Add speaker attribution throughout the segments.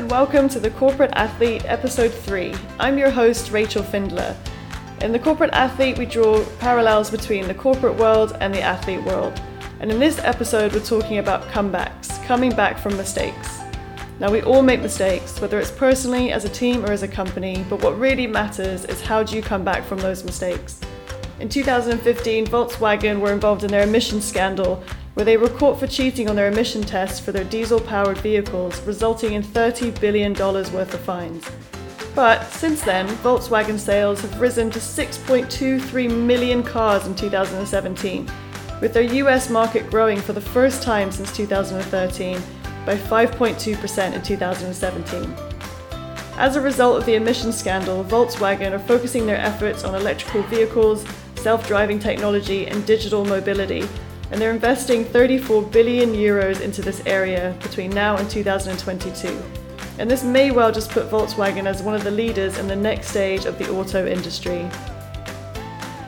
Speaker 1: and welcome to the Corporate Athlete Episode 3. I'm your host, Rachel Findler. In the Corporate Athlete, we draw parallels between the corporate world and the athlete world. And in this episode, we're talking about comebacks, coming back from mistakes. Now, we all make mistakes, whether it's personally, as a team, or as a company, but what really matters is how do you come back from those mistakes? In 2015, Volkswagen were involved in their emissions scandal where they were caught for cheating on their emission tests for their diesel powered vehicles, resulting in $30 billion worth of fines. But since then, Volkswagen sales have risen to 6.23 million cars in 2017, with their US market growing for the first time since 2013 by 5.2% in 2017. As a result of the emission scandal, Volkswagen are focusing their efforts on electrical vehicles, self driving technology, and digital mobility and they're investing 34 billion euros into this area between now and 2022. And this may well just put Volkswagen as one of the leaders in the next stage of the auto industry.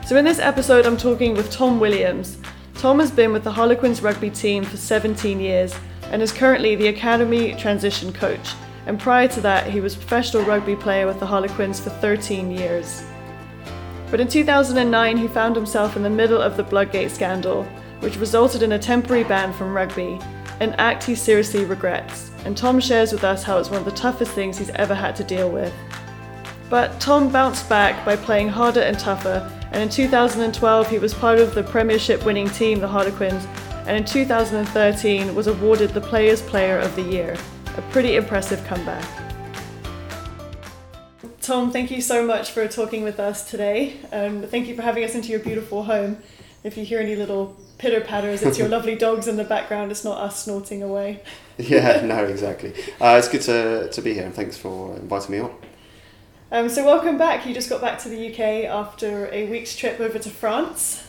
Speaker 1: So, in this episode, I'm talking with Tom Williams. Tom has been with the Harlequins rugby team for 17 years and is currently the academy transition coach. And prior to that, he was a professional rugby player with the Harlequins for 13 years. But in 2009, he found himself in the middle of the Bloodgate scandal, which resulted in a temporary ban from rugby, an act he seriously regrets. And Tom shares with us how it's one of the toughest things he's ever had to deal with. But Tom bounced back by playing harder and tougher, and in 2012 he was part of the Premiership winning team, the Harlequins, and in 2013 was awarded the Players Player of the Year. A pretty impressive comeback. Tom, thank you so much for talking with us today. Um, thank you for having us into your beautiful home. If you hear any little pitter patters. It's your lovely dogs in the background. It's not us snorting away.
Speaker 2: yeah, no, exactly. Uh, it's good to, to be here and thanks for inviting me on.
Speaker 1: Um, so, welcome back. You just got back to the UK after a week's trip over to France.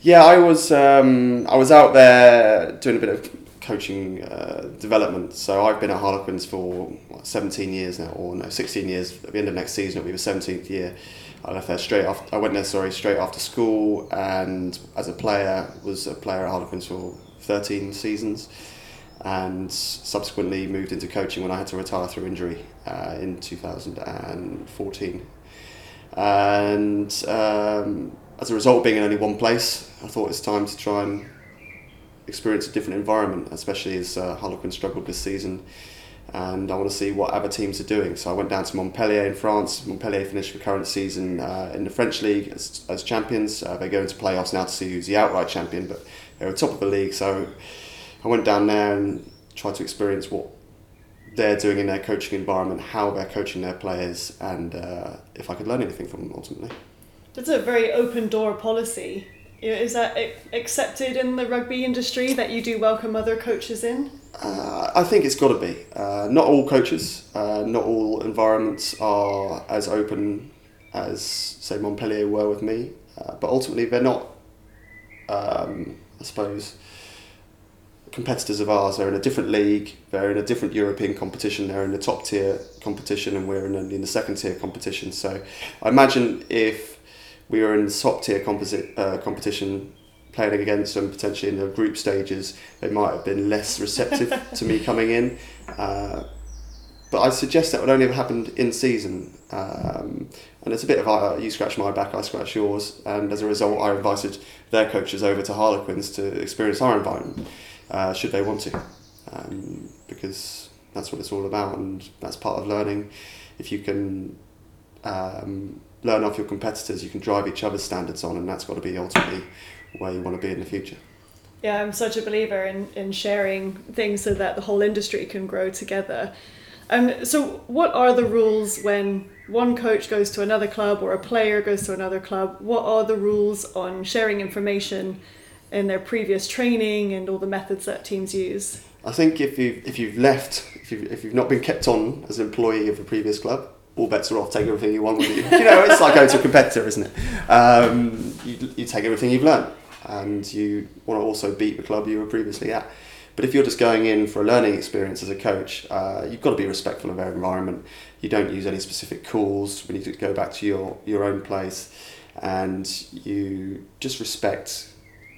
Speaker 2: Yeah, I was um, I was out there doing a bit of coaching uh, development. So I've been at Harlequins for what, 17 years now, or no, 16 years. At the end of next season, it'll be the 17th year. I left there straight after. I went there, sorry, straight after school, and as a player, was a player at Harlequins for 13 seasons, and subsequently moved into coaching when I had to retire through injury uh, in 2014. And um, as a result of being in only one place, I thought it's time to try and experience a different environment, especially as uh, Harlequin struggled this season and I want to see what other teams are doing. So I went down to Montpellier in France. Montpellier finished the current season uh, in the French league as, as champions. Uh, they go into playoffs now to see who's the outright champion, but they were top of the league. So I went down there and tried to experience what they're doing in their coaching environment, how they're coaching their players, and uh, if I could learn anything from them ultimately.
Speaker 1: That's a very open door policy. Is that accepted in the rugby industry that you do welcome other coaches in?
Speaker 2: Uh, I think it's got to be. Uh, not all coaches, uh, not all environments are as open as, say, Montpellier were with me. Uh, but ultimately, they're not, um, I suppose, competitors of ours. They're in a different league, they're in a different European competition, they're in the top tier competition, and we're in, in the second tier competition. So I imagine if we were in the top tier composite, uh, competition playing against them potentially in the group stages, they might have been less receptive to me coming in. Uh, but I suggest that would only have happened in season. Um, and it's a bit of uh, you scratch my back, I scratch yours. And as a result, I invited their coaches over to Harlequins to experience our environment, uh, should they want to. Um, because that's what it's all about, and that's part of learning. If you can um, learn off your competitors, you can drive each other's standards on, and that's got to be ultimately where you want to be in the future.
Speaker 1: Yeah, I'm such a believer in, in sharing things so that the whole industry can grow together. Um, so, what are the rules when one coach goes to another club or a player goes to another club? What are the rules on sharing information in their previous training and all the methods that teams use?
Speaker 2: I think if you if you've left, if you've, if you've not been kept on as an employee of a previous club, all bets are off. Take everything you want with you. you know, it's like going to a competitor, isn't it? Um, you, you take everything you've learned and you want to also beat the club you were previously at. But if you're just going in for a learning experience as a coach, uh, you've got to be respectful of their environment. You don't use any specific calls when you go back to your, your own place and you just respect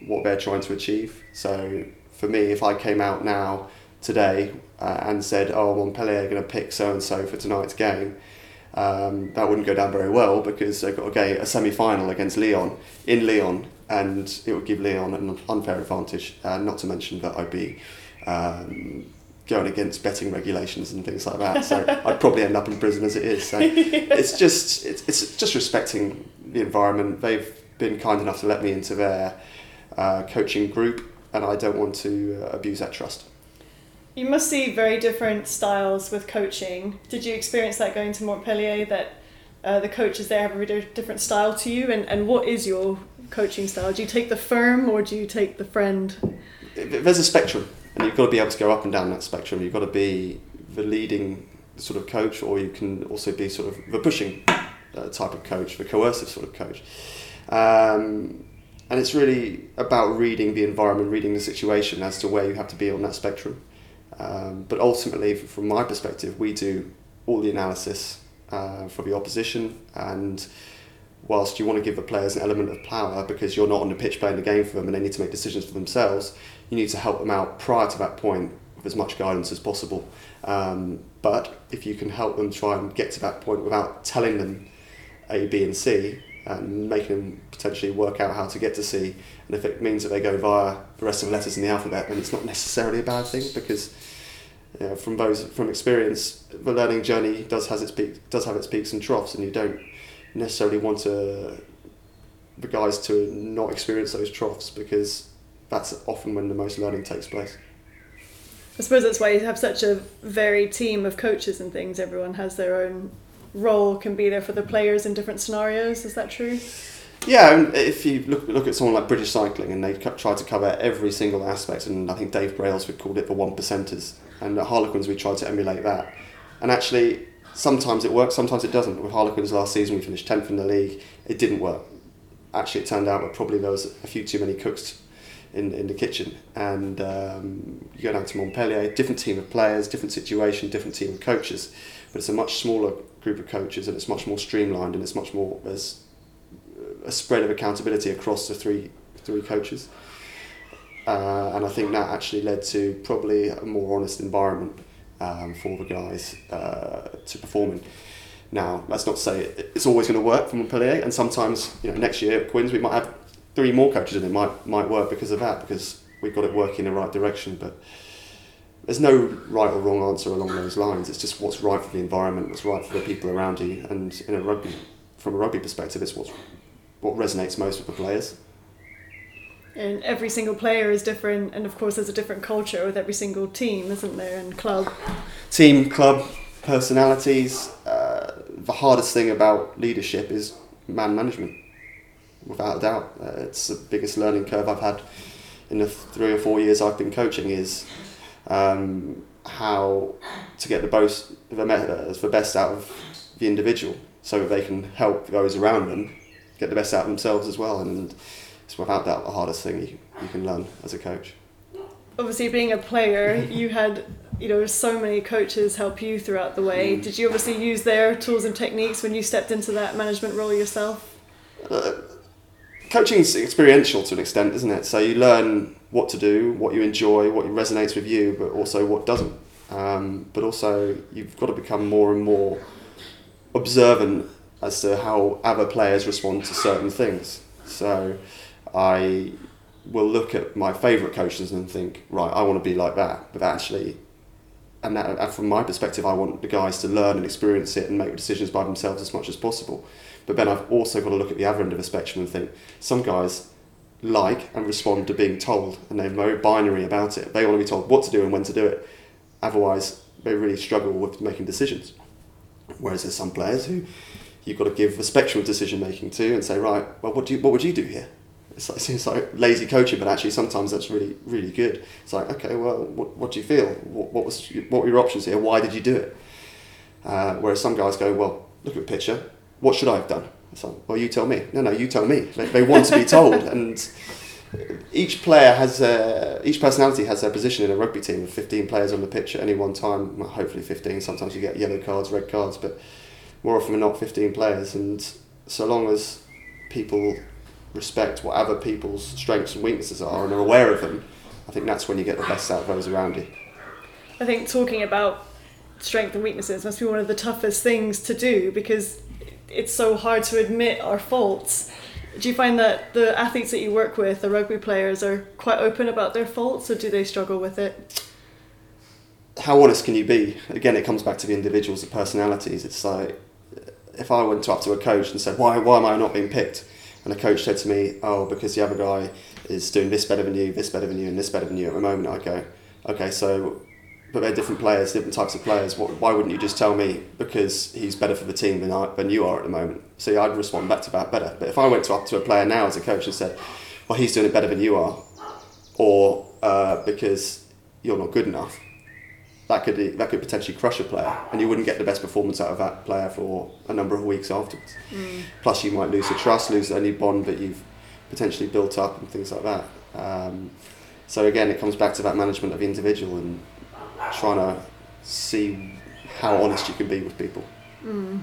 Speaker 2: what they're trying to achieve. So for me, if I came out now today uh, and said, "Oh, Montpellier are going to pick so and so for tonight's game," um, that wouldn't go down very well because they've got a, game, a semi-final against Lyon in Lyon, and it would give Lyon an unfair advantage. Uh, not to mention that I'd be um, going against betting regulations and things like that. So I'd probably end up in prison as it is. So it's just it's, it's just respecting the environment. They've been kind enough to let me into their uh, coaching group, and I don't want to uh, abuse that trust.
Speaker 1: You must see very different styles with coaching. Did you experience that going to Montpellier? That uh, the coaches there have a different style to you, and, and what is your coaching style? Do you take the firm or do you take the friend?
Speaker 2: There's a spectrum and you've got to be able to go up and down that spectrum. You've got to be the leading sort of coach, or you can also be sort of the pushing uh, type of coach, the coercive sort of coach. Um, and it's really about reading the environment, reading the situation as to where you have to be on that spectrum. Um, but ultimately, from my perspective, we do all the analysis uh, for the opposition and whilst you want to give the players an element of power because you're not on the pitch playing the game for them and they need to make decisions for themselves, you need to help them out prior to that point with as much guidance as possible. Um, but if you can help them try and get to that point without telling them A, B, and C, and making them potentially work out how to get to C, and if it means that they go via the rest of the letters in the alphabet, then it's not necessarily a bad thing because. From those from experience, the learning journey does has its peak, does have its peaks and troughs, and you don't necessarily want to, the guys to not experience those troughs because that's often when the most learning takes place.
Speaker 1: I suppose that's why you have such a varied team of coaches and things. Everyone has their own role, can be there for the players in different scenarios. Is that true?
Speaker 2: Yeah, if you look look at someone like British Cycling, and they try to cover every single aspect, and I think Dave Brailsford called it the one percenters, and at Harlequins we tried to emulate that, and actually sometimes it works, sometimes it doesn't. With Harlequins last season, we finished 10th in the league. It didn't work. Actually, it turned out that probably there was a few too many cooks in, in the kitchen. And um, you go down to Montpellier, different team of players, different situation, different team of coaches. But it's a much smaller group of coaches and it's much more streamlined and it's much more, there's a spread of accountability across the three, three coaches. Uh, and I think that actually led to probably a more honest environment um, for the guys uh, to perform in. Now, that's not say it's always going to work for Montpellier, and sometimes, you know, next year at Quins we might have three more coaches and it might might work because of that, because we've got it working in the right direction. But there's no right or wrong answer along those lines. It's just what's right for the environment, what's right for the people around you, and in a rugby, from a rugby perspective, it's what's what resonates most with the players
Speaker 1: and every single player is different and of course there's a different culture with every single team isn't there and club?
Speaker 2: Team club personalities uh, the hardest thing about leadership is man management without a doubt. Uh, it's the biggest learning curve i've had in the three or four years i've been coaching is um, how to get the most the, uh, best out of the individual so that they can help those around them get the best out of themselves as well. And it's without doubt the hardest thing you, you can learn as a coach.
Speaker 1: Obviously, being a player, you had you know so many coaches help you throughout the way. Mm. Did you obviously use their tools and techniques when you stepped into that management role yourself?
Speaker 2: Uh, coaching is experiential to an extent, isn't it? So you learn what to do, what you enjoy, what resonates with you, but also what doesn't. Um, but also, you've got to become more and more observant as to how other players respond to certain things. So I will look at my favourite coaches and think, right, I want to be like that. But actually, and, that, and from my perspective, I want the guys to learn and experience it and make decisions by themselves as much as possible. But then I've also got to look at the other end of the spectrum and think, some guys like and respond to being told, and they're very binary about it. They want to be told what to do and when to do it. Otherwise, they really struggle with making decisions. Whereas there's some players who you've got to give a spectrum of decision making to and say, right, well, what do you, what would you do here? It's like, it seems like lazy coaching, but actually sometimes that's really really good. It's like okay, well, what, what do you feel? What, what was what were your options here? Why did you do it? Uh, whereas some guys go, well, look at the picture. What should I have done? It's like, well, you tell me. No, no, you tell me. They, they want to be told, and each player has a, each personality has their position in a rugby team of 15 players on the pitch at any one time. Well, hopefully 15. Sometimes you get yellow cards, red cards, but more often than not 15 players. And so long as people respect what other people's strengths and weaknesses are and are aware of them, I think that's when you get the best out of those around you.
Speaker 1: I think talking about strength and weaknesses must be one of the toughest things to do because it's so hard to admit our faults. Do you find that the athletes that you work with, the rugby players, are quite open about their faults, or do they struggle with it?
Speaker 2: How honest can you be? Again, it comes back to the individuals, the personalities. It's like if I went up to a coach and said, "Why, why am I not being picked?" And a coach said to me, "Oh, because the other guy is doing this better than you, this better than you, and this better than you." At the moment, I go, "Okay, so but they're different players, different types of players. Why wouldn't you just tell me because he's better for the team than I, than you are at the moment? See, I'd respond back to that better. But if I went to up to a player now as a coach and said, "Well, he's doing it better than you are," or uh, because you're not good enough, that could that could potentially crush a player, and you wouldn't get the best performance out of that player for a number of weeks afterwards. Mm. Plus, you might lose the trust, lose any bond that you've potentially built up, and things like that. Um, so again, it comes back to that management of the individual and trying to see how honest you can be with people.
Speaker 1: Mm.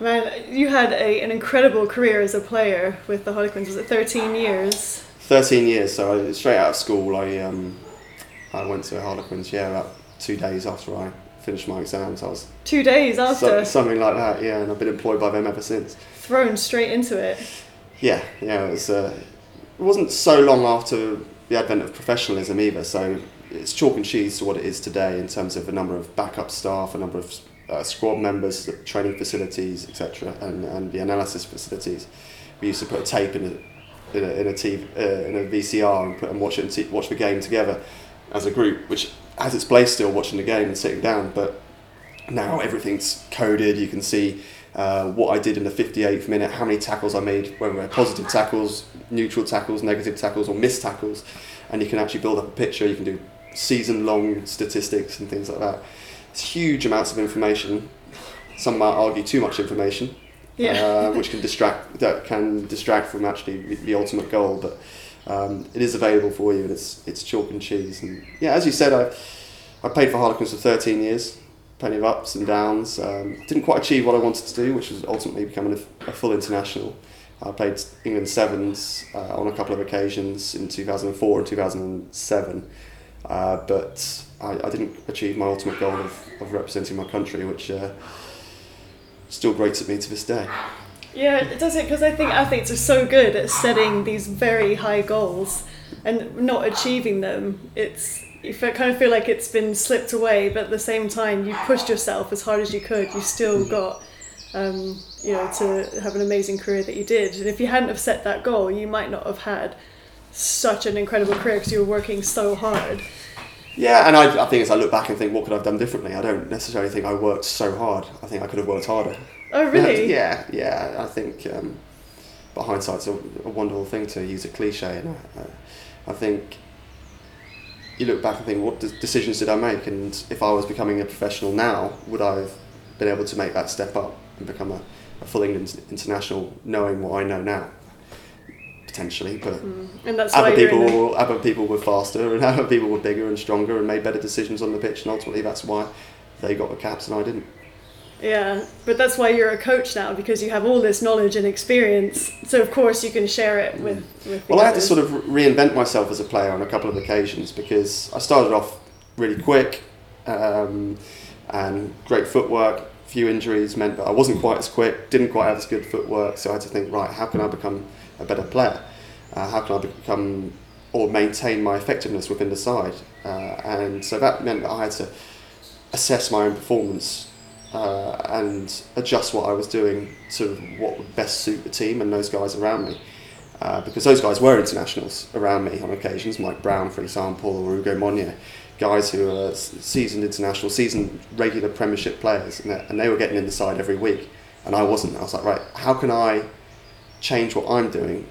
Speaker 1: Man, you had a, an incredible career as a player with the Harlequins. Was it 13 years?
Speaker 2: 13 years. So I, straight out of school, I um, I went to Harlequins. Yeah, about two days after I finished my exams. I was
Speaker 1: two days after
Speaker 2: so, something like that. Yeah, and I've been employed by them ever since.
Speaker 1: Thrown straight into it.
Speaker 2: Yeah, yeah. It was. Uh, it wasn't so long after the advent of professionalism either. So it's chalk and cheese to what it is today in terms of the number of backup staff, a number of uh, squad members, training facilities, etc., and, and the analysis facilities. We used to put a tape in a in a, in a, TV, uh, in a VCR and, put, and watch it and t- watch the game together as a group, which has its place still watching the game and sitting down. But now everything's coded. You can see uh, what I did in the 58th minute, how many tackles I made, whether they're positive tackles, neutral tackles, negative tackles, or missed tackles, and you can actually build up a picture. You can do season long statistics and things like that. It's huge amounts of information. Some might argue too much information, yeah. uh, which can distract that can distract from actually the, the ultimate goal. But um, it is available for you, and it's it's chalk and cheese. And yeah, as you said, I I played for Harlequins for 13 years, plenty of ups and downs. Um, didn't quite achieve what I wanted to do, which was ultimately becoming a, a full international. I played England sevens uh, on a couple of occasions in 2004 and 2007. Uh, but I, I, didn't achieve my ultimate goal of, of representing my country, which uh, still grates at me to this day.
Speaker 1: Yeah, it does it because I think athletes are so good at setting these very high goals and not achieving them. It's you kind of feel like it's been slipped away, but at the same time, you pushed yourself as hard as you could. You still mm. got, um, you know, to have an amazing career that you did. And if you hadn't have set that goal, you might not have had such an incredible career because you were working so hard.
Speaker 2: Yeah, and I, I think as I look back and think, what could I have done differently? I don't necessarily think I worked so hard. I think I could have worked harder.
Speaker 1: Oh, really?
Speaker 2: yeah, yeah. I think, um, but hindsight's a, a wonderful thing to use a cliche, and I, I think you look back and think, what decisions did I make? And if I was becoming a professional now, would I have been able to make that step up and become a, a full England international, knowing what I know now? potentially, but mm.
Speaker 1: and that's
Speaker 2: other people, other people were faster, and other people were bigger and stronger, and made better decisions on the pitch, and ultimately that's why they got the caps and I didn't.
Speaker 1: Yeah, but that's why you're a coach now because you have all this knowledge and experience. So of course you can share it with. with
Speaker 2: well,
Speaker 1: others.
Speaker 2: I had to sort of reinvent myself as a player on a couple of occasions because I started off really quick, um, and great footwork. Few injuries meant that I wasn't quite as quick, didn't quite have as good footwork. So I had to think, right, how can I become a better player? Uh, how can I become or maintain my effectiveness within the side? Uh, and so that meant that I had to assess my own performance uh, and adjust what I was doing to what would best suit the team and those guys around me. Uh, because those guys were internationals around me on occasions, Mike Brown, for example, or Hugo Monye, guys who are seasoned international, seasoned regular Premiership players, and, and they were getting in the side every week, and I wasn't. I was like, right, how can I change what I'm doing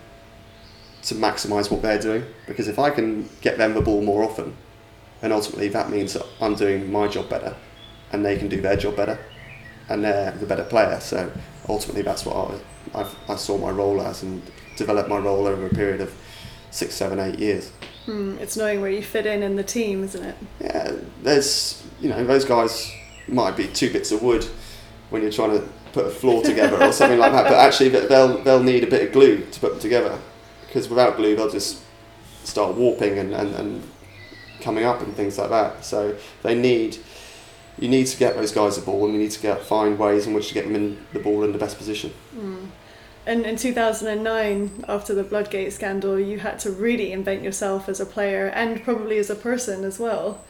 Speaker 2: to maximise what they're doing. Because if I can get them the ball more often, and ultimately that means that I'm doing my job better, and they can do their job better, and they're the better player. So ultimately, that's what I, I've, I saw my role as, and developed my role over a period of six, seven, eight years.
Speaker 1: Hmm, it's knowing where you fit in in the team, isn't it?
Speaker 2: Yeah, there's you know those guys might be two bits of wood when you're trying to put a floor together or something like that, but actually they'll they'll need a bit of glue to put them together because without glue they'll just start warping and, and, and coming up and things like that. So they need you need to get those guys the ball, and you need to get find ways in which to get them in the ball in the best position.
Speaker 1: Mm. And in 2009, after the Bloodgate scandal, you had to really invent yourself as a player and probably as a person as well.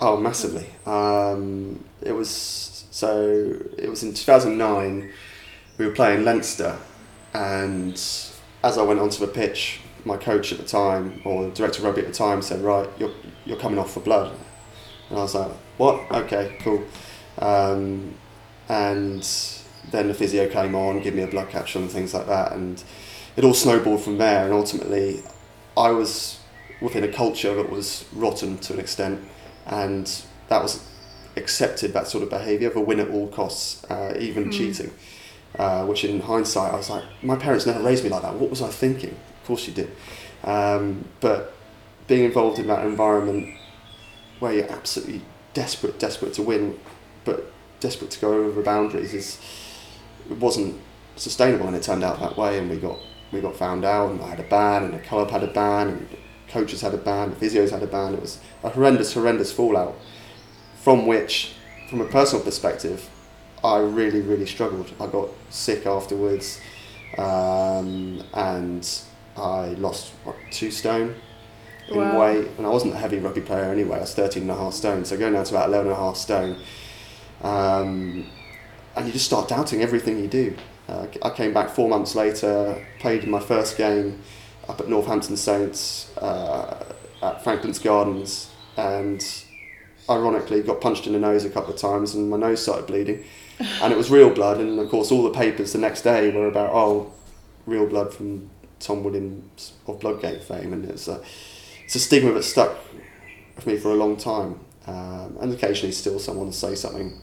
Speaker 2: Oh, massively. Um, it was so. It was in 2009. We were playing Leinster, and as I went onto the pitch, my coach at the time, or the director of rugby at the time, said, "Right, you're you're coming off for blood." And I was like, what? Okay, cool. Um, and then the physio came on, give me a blood capsule and things like that, and it all snowballed from there. And ultimately, I was within a culture that was rotten to an extent, and that was accepted that sort of behaviour, the win at all costs, uh, even mm. cheating. Uh, which in hindsight, I was like, my parents never raised me like that. What was I thinking? Of course you did. Um, but being involved in that environment where you're absolutely desperate, desperate to win, but desperate to go over the boundaries is it wasn't sustainable, and it turned out that way. And we got we got found out, and I had a ban, and the club had a ban, and coaches had a ban, the physios had a ban. It was a horrendous, horrendous fallout, from which, from a personal perspective, I really, really struggled. I got sick afterwards, um, and I lost what, two stone in wow. weight, and I wasn't a heavy rugby player anyway. I was 13 and a half stone, so going down to about 11 and a half stone. Um, and you just start doubting everything you do. Uh, I came back four months later, played my first game up at Northampton Saints uh, at Franklin's Gardens, and ironically got punched in the nose a couple of times, and my nose started bleeding. and it was real blood, and of course, all the papers the next day were about, oh, real blood from Tom Williams of Bloodgate fame, and it's uh, it's a stigma that stuck with me for a long time, um, and occasionally still someone will say something,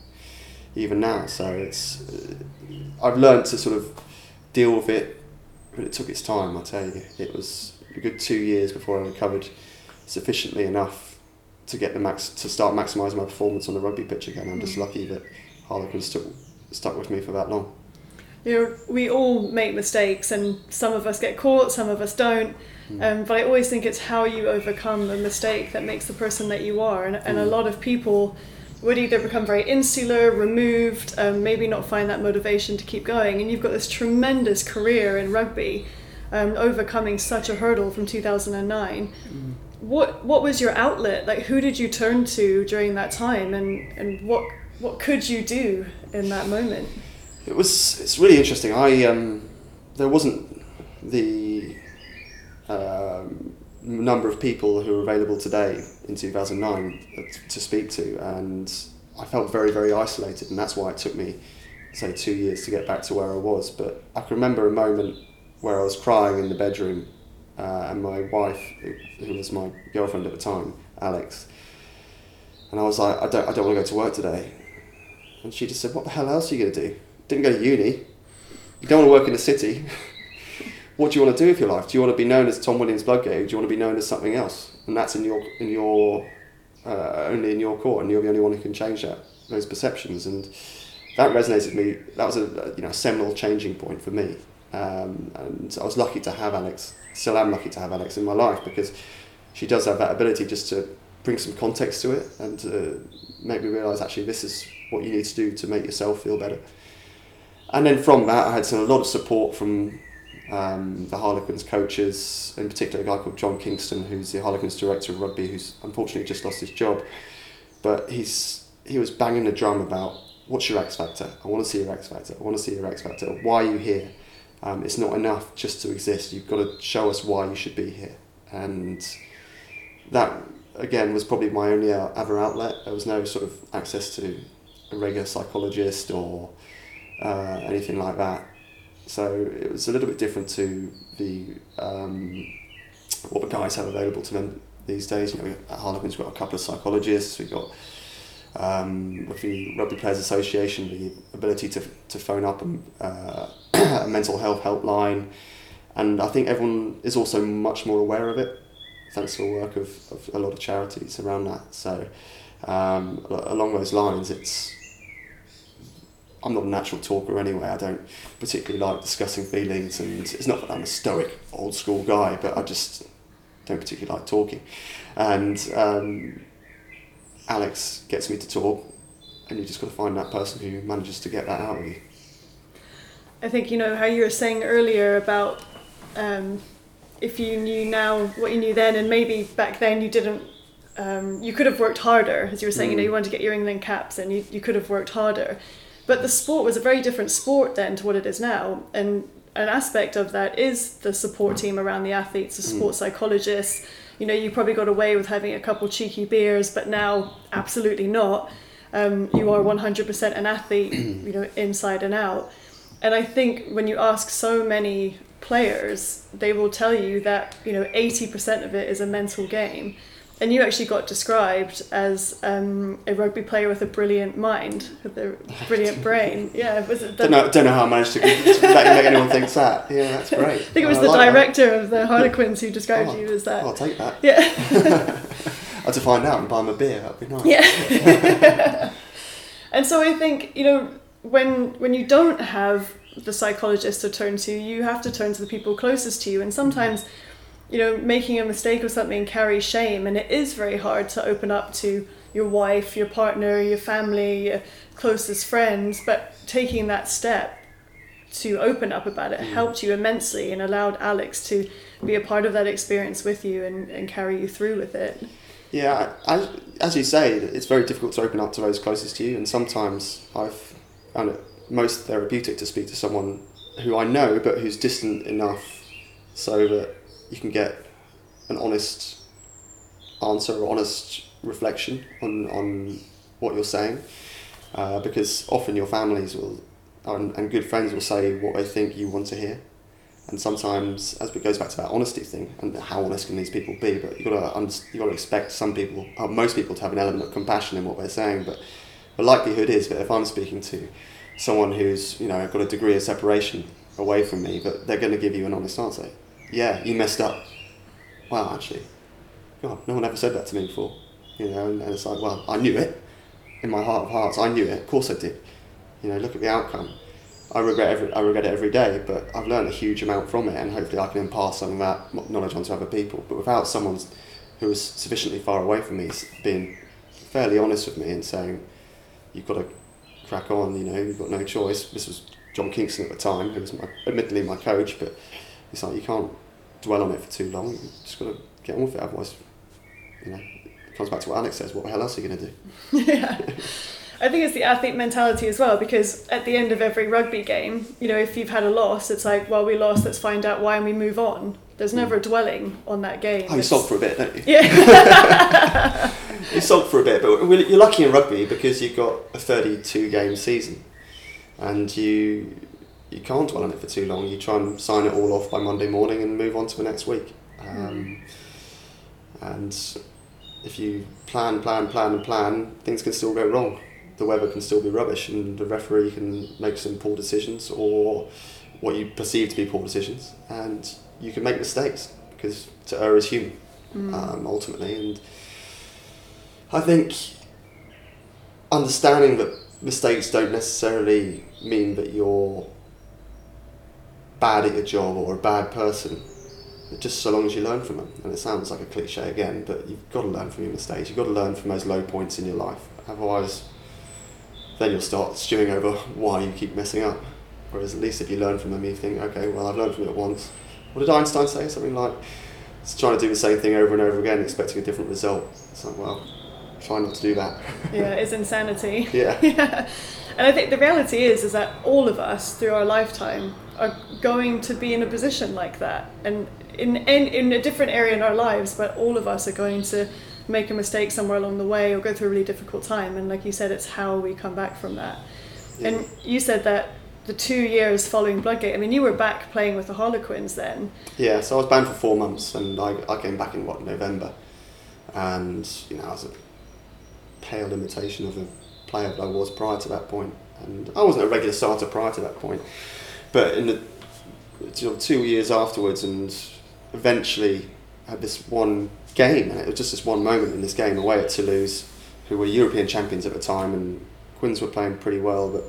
Speaker 2: even now. So it's uh, I've learned to sort of deal with it, but it took its time. I tell you, it was a good two years before I recovered sufficiently enough to get the max to start maximising my performance on the rugby pitch again. I'm just mm. lucky that Harlequin stuck stuck with me for that long.
Speaker 1: You know, we all make mistakes, and some of us get caught, some of us don't. Mm. Um, but I always think it's how you overcome the mistake that makes the person that you are. And, and a mm. lot of people would either become very insular, removed, um, maybe not find that motivation to keep going. And you've got this tremendous career in rugby, um, overcoming such a hurdle from 2009. Mm. What what was your outlet? Like, who did you turn to during that time, and, and what what could you do in that moment?
Speaker 2: It was it's really interesting. I um, there wasn't the um, number of people who are available today in 2009 to speak to, and I felt very, very isolated, and that's why it took me, say, two years to get back to where I was. But I can remember a moment where I was crying in the bedroom, uh, and my wife, who was my girlfriend at the time, Alex, and I was like, I don't, I don't want to go to work today. And she just said, What the hell else are you going to do? Didn't go to uni. You don't want to work in the city. what do you want to do with your life? Do you want to be known as Tom Williams Bloodgate? Or do you want to be known as something else? And that's in your in your uh, only in your court, and you're the only one who can change that those perceptions. And that resonated with me. That was a you know seminal changing point for me. Um, and I was lucky to have Alex. Still am lucky to have Alex in my life because she does have that ability just to bring some context to it and to make me realise actually this is what you need to do to make yourself feel better. And then from that, I had some, a lot of support from um, the Harlequins coaches, in particular a guy called John Kingston, who's the Harlequins director of rugby, who's unfortunately just lost his job. But he's he was banging the drum about what's your X factor? I want to see your X factor. I want to see your X factor. Why are you here? Um, it's not enough just to exist. You've got to show us why you should be here. And that again was probably my only other outlet. There was no sort of access to a regular psychologist or uh, anything like that. So it was a little bit different to the um, what the guys have available to them these days. You know, at Harlequins got a couple of psychologists. We've got um, with the Rugby Players Association the ability to, to phone up and, uh, a mental health helpline, and I think everyone is also much more aware of it thanks to the work of, of a lot of charities around that. So um, along those lines, it's I'm not a natural talker anyway. I don't particularly like discussing feelings, and it's not that I'm a stoic, old school guy, but I just don't particularly like talking, and um, Alex gets me to talk, and you just got to find that person who manages to get that out of you.
Speaker 1: I think you know how you were saying earlier about um, if you knew now what you knew then, and maybe back then you didn't. Um, you could have worked harder, as you were saying. You know, you wanted to get your England caps, and you, you could have worked harder. But the sport was a very different sport then to what it is now, and an aspect of that is the support team around the athletes, the sports psychologists. You know, you probably got away with having a couple cheeky beers, but now absolutely not. Um, you are 100% an athlete, you know, inside and out. And I think when you ask so many players, they will tell you that, you know, 80% of it is a mental game. And you actually got described as um, a rugby player with a brilliant mind, with a brilliant brain. Yeah, was it? The,
Speaker 2: Don't know, don't know how I managed to make, make anyone think that. Yeah, that's great.
Speaker 1: I think it was
Speaker 2: I
Speaker 1: the
Speaker 2: like that.
Speaker 1: director of the Harlequins who described
Speaker 2: Oh,
Speaker 1: you as that.
Speaker 2: I'll take that.
Speaker 1: Yeah.
Speaker 2: I had to find out and buy him a beer. That'd be nice.
Speaker 1: Yeah. and so I think you know when when you don't have the psychologist to turn to, you have to turn to the people closest to you, and sometimes. You know, making a mistake or something carries shame, and it is very hard to open up to your wife, your partner, your family, your closest friends. But taking that step to open up about it mm. helped you immensely and allowed Alex to be a part of that experience with you and, and carry you through with it.
Speaker 2: Yeah, as, as you say, it's very difficult to open up to those closest to you, and sometimes I've found it most therapeutic to speak to someone who I know but who's distant enough so that you can get an honest answer or honest reflection on, on what you're saying. Uh, because often your families will and, and good friends will say what they think you want to hear. And sometimes, as it goes back to that honesty thing, and how honest can these people be? But you got to you got to expect some people, uh, most people, to have an element of compassion in what they're saying. But the likelihood is that if I'm speaking to someone who's you know got a degree of separation away from me, but they're going to give you an honest answer. Yeah, you messed up. Wow, actually, God, no one ever said that to me before. You know, and, and it's like, well, I knew it in my heart of hearts. I knew it. Of course, I did. You know, look at the outcome. I regret every, I regret it every day, but I've learned a huge amount from it, and hopefully I can impart some of that knowledge onto other people. But without someone who was sufficiently far away from me being fairly honest with me and saying, "You've got to crack on," you know, you've got no choice. This was John Kingston at the time, who was my, admittedly my coach, but it's like you can't dwell on it for too long. You just got to get on with it, otherwise, you know, it comes back to what Alex says. What the hell else are you going to do?
Speaker 1: yeah. I think it's the athlete mentality as well because at the end of every rugby game, you know, if you've had a loss, it's like, well, we lost, let's find out why and we move on. There's never a mm. dwelling on that game.
Speaker 2: Oh, you
Speaker 1: It's-
Speaker 2: sulk for a bit, don't you?
Speaker 1: Yeah.
Speaker 2: you sulk for a bit, but you're lucky in rugby because you've got a 32 game season, and you you can't dwell on it for too long. You try and sign it all off by Monday morning and move on to the next week. Um, and if you plan, plan, plan, and plan, things can still go wrong. The weather can still be rubbish, and the referee can make some poor decisions or what you perceive to be poor decisions, and you can make mistakes because to err is human um, ultimately. And I think understanding that mistakes don't necessarily mean that you're bad at your job or a bad person. Just so long as you learn from them, and it sounds like a cliche again, but you've got to learn from your mistakes. You've got to learn from those low points in your life. Otherwise, then you'll start stewing over why you keep messing up. Whereas at least if you learn from them, you think, okay, well, I've learned from it once. What did Einstein say? Something like, it's trying to do the same thing over and over again, expecting a different result. It's like, well, try not to do that.
Speaker 1: yeah, it's insanity.
Speaker 2: Yeah.
Speaker 1: yeah. And I think the reality is is that all of us through our lifetime are going to be in a position like that. And in, in in a different area in our lives, but all of us are going to make a mistake somewhere along the way or go through a really difficult time. And like you said, it's how we come back from that. And you said that the two years following Bloodgate, I mean, you were back playing with the Harlequins then.
Speaker 2: Yeah, so I was banned for four months, and I, I came back in what November, and you know I was a pale imitation of the player that I was prior to that point, and I wasn't a regular starter prior to that point, but in the you know, two years afterwards, and eventually had this one game, and it was just this one moment in this game away at Toulouse, who were European champions at the time, and Quins were playing pretty well, but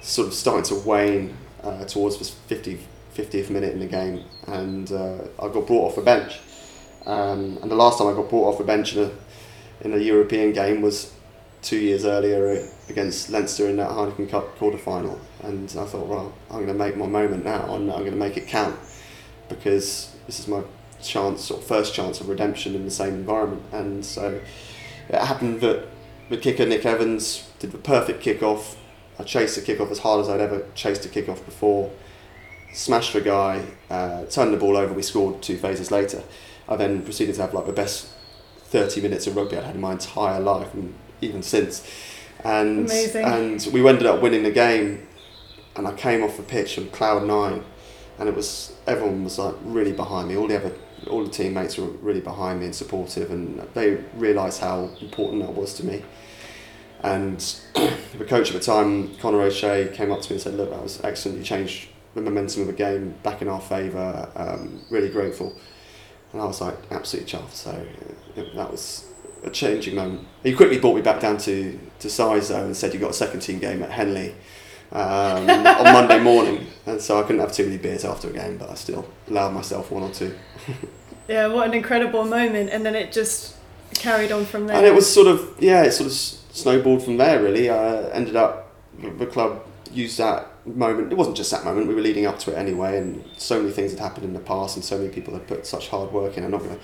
Speaker 2: sort of starting to wane uh, towards this 50, 50th minute in the game, and uh, I got brought off the bench. Um, and the last time I got brought off the bench in a, in a European game was two years earlier against Leinster in that Heineken Cup quarter final. And I thought, well, I'm going to make my moment now and I'm going to make it count because this is my chance, or first chance of redemption in the same environment. And so it happened that the kicker, Nick Evans, did the perfect kick-off. I chased the kick-off as hard as I'd ever chased a kick-off before. Smashed the guy, uh, turned the ball over, we scored two phases later. I then proceeded to have like the best 30 minutes of rugby I'd had in my entire life and even since. And,
Speaker 1: Amazing.
Speaker 2: and we ended up winning the game and I came off the pitch on cloud nine and it was everyone was like really behind me. All the other all the teammates were really behind me and supportive and they realised how important that was to me. And the coach at the time Conor O'Shea came up to me and said look that was excellent. You changed the momentum of the game back in our favour. Um, really grateful. And I was like absolutely chuffed. So it, that was a changing moment he quickly brought me back down to, to size though and said you got a second team game at Henley um, on Monday morning, and so I couldn't have too many beers after a game, but I still allowed myself one or two.
Speaker 1: Yeah, what an incredible moment, and then it just carried on from there.
Speaker 2: And it was sort of yeah, it sort of snowballed from there. Really, I ended up the- the club used that moment. It wasn't just that moment; we were leading up to it anyway, and so many things had happened in the past, and so many people had put such hard work in. I'm not going to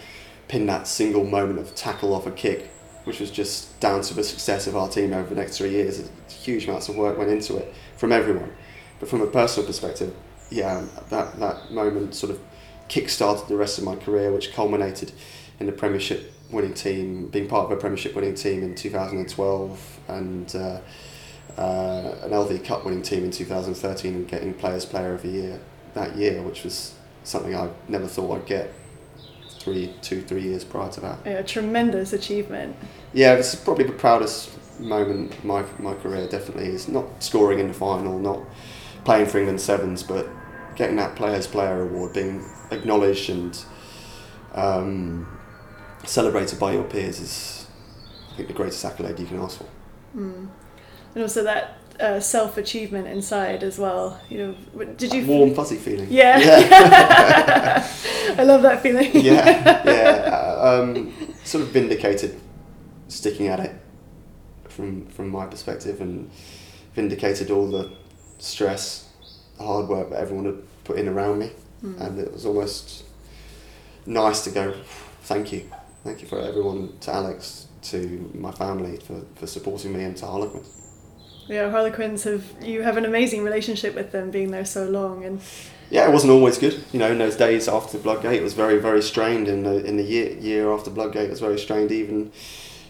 Speaker 2: pin that single moment of tackle off a kick, which was just down to the success of our team over the next three years. Huge amounts of work went into it from everyone, but from a personal perspective, yeah, that that moment sort of kick-started the rest of my career, which culminated in the Premiership winning team, being part of a Premiership winning team in 2012, and uh, uh, an LV Cup winning team in 2013, and getting Players Player of the Year that year, which was something I never thought I'd get three, two, three years prior to that.
Speaker 1: Yeah, a tremendous achievement.
Speaker 2: Yeah, this is probably the proudest moment of my my career. Definitely is not scoring in the final, not playing for England sevens, but getting that Players Player award, being acknowledged and um, celebrated by your peers is, I think, the greatest accolade you can ask for.
Speaker 1: Mm. And also that uh, self achievement inside as well. You know, did you?
Speaker 2: Warm, fuzzy feeling.
Speaker 1: Yeah.
Speaker 2: Yeah.
Speaker 1: I love that feeling.
Speaker 2: yeah, yeah. uh, Um, sort of vindicated sticking at it from from my perspective, and vindicated all the stress, the hard work that everyone had put in around me,
Speaker 1: Mm.
Speaker 2: and it was almost nice to go. Thank you, thank you for everyone, to Alex, to my family for, for supporting me, and to Harlequins.
Speaker 1: Yeah, Harlequins have you have an amazing relationship with them, being there so long, and
Speaker 2: Yeah, it wasn't always good. You know, in those days after the Bloodgate, it was very, very strained. In the in the year year after Bloodgate, it was very strained. Even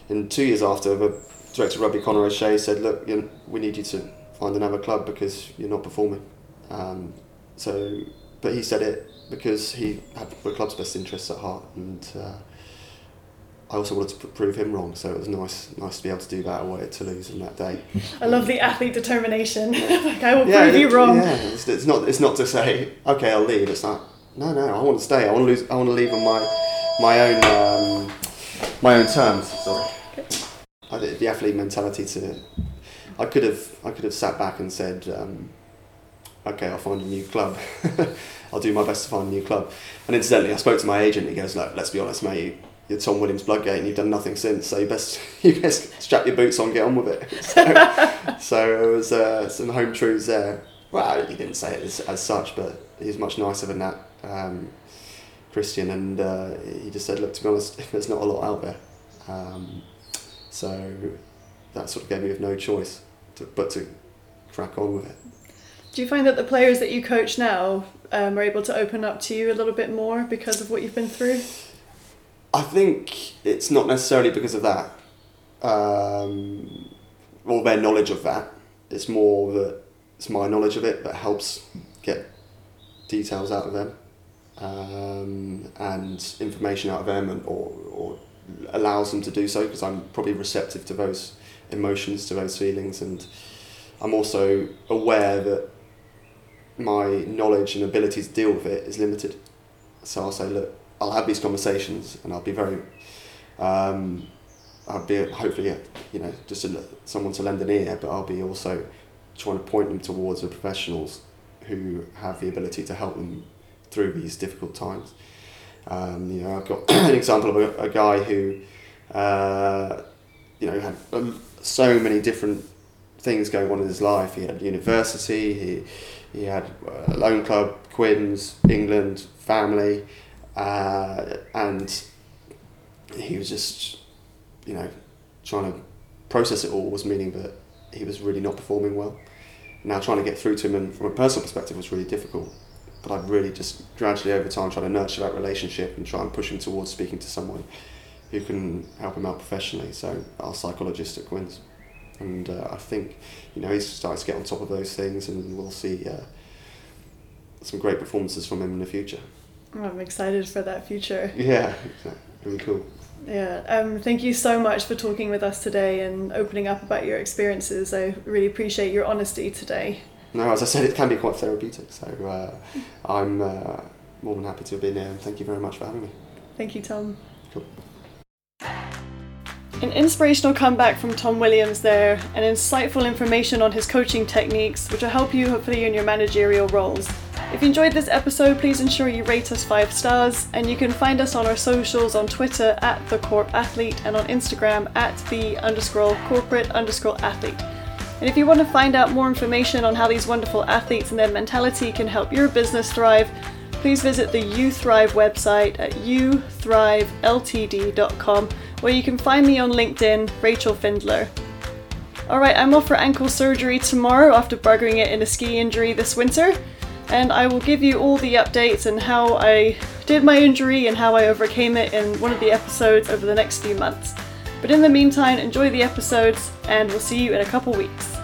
Speaker 2: in two years after, the director rugby, Conor O'Shea, said, "Look, you know, we need you to find another club because you're not performing." Um, so, but he said it because he had the club's best interests at heart, and uh, I also wanted to prove him wrong. So it was nice, nice to be able to do that away at Toulouse on that day.
Speaker 1: I love the athlete determination. like I will
Speaker 2: yeah,
Speaker 1: prove you wrong.
Speaker 2: Yeah, it's, it's not. It's not to say okay, I'll leave. It's like no, no, I want to stay. I want to lose. I want to leave on my my own um, my own terms. Sorry, I, the athlete mentality to. I could have I could have sat back and said, um, okay, I'll find a new club. I'll do my best to find a new club. And incidentally, I spoke to my agent. He goes, look, let's be honest, mate. You're Tom Williams Bloodgate, and you've done nothing since. So you best you best strap your boots on, get on with it. So, so it was uh, some home truths there. Well, he didn't say it as, as such, but he's much nicer than that, um, Christian. And uh, he just said, look, to be honest, there's not a lot out there. Um, so that sort of gave me of no choice to, but to crack on with it.
Speaker 1: Do you find that the players that you coach now um, are able to open up to you a little bit more because of what you've been through?
Speaker 2: I think it's not necessarily because of that, um, or their knowledge of that. It's more that it's my knowledge of it that helps get details out of them um, and information out of them, and, or, or allows them to do so because I'm probably receptive to those emotions, to those feelings, and I'm also aware that my knowledge and ability to deal with it is limited. So I'll say, look, I'll have these conversations and I'll be very, um, I'll be hopefully, you know, just a, someone to lend an ear, but I'll be also trying to point them towards the professionals who have the ability to help them through these difficult times. Um, you know, I've got an example of a, a guy who, uh, you know, had um, so many different things going on in his life. He had university, he, he had a loan club, Quins, England, family, uh, and he was just, you know, trying to process it all was meaning that he was really not performing well. Now trying to get through to him and from a personal perspective was really difficult. But I've really just gradually over time trying to nurture that relationship and try and push him towards speaking to someone who can help him out professionally. So our psychologist at Quins. And uh, I think, you know, he's starting to get on top of those things and we'll see uh, some great performances from him in the future.
Speaker 1: I'm excited for that future.
Speaker 2: Yeah, really cool.
Speaker 1: Yeah, um, thank you so much for talking with us today and opening up about your experiences. I really appreciate your honesty today.
Speaker 2: No, as I said, it can be quite therapeutic, so uh, I'm uh, more than happy to have been here and thank you very much for having me.
Speaker 1: Thank you, Tom.
Speaker 2: Cool.
Speaker 1: An inspirational comeback from Tom Williams there, and insightful information on his coaching techniques, which will help you hopefully in your managerial roles. If you enjoyed this episode, please ensure you rate us five stars, and you can find us on our socials on Twitter at the Corp Athlete and on Instagram at the underscore corporate underscore athlete. And if you want to find out more information on how these wonderful athletes and their mentality can help your business thrive, please visit the Uthrive website at youthrivelltd.com, where you can find me on LinkedIn, Rachel Findler. Alright, I'm off for ankle surgery tomorrow after buggering it in a ski injury this winter and I will give you all the updates and how I did my injury and how I overcame it in one of the episodes over the next few months. But in the meantime, enjoy the episodes, and we'll see you in a couple weeks.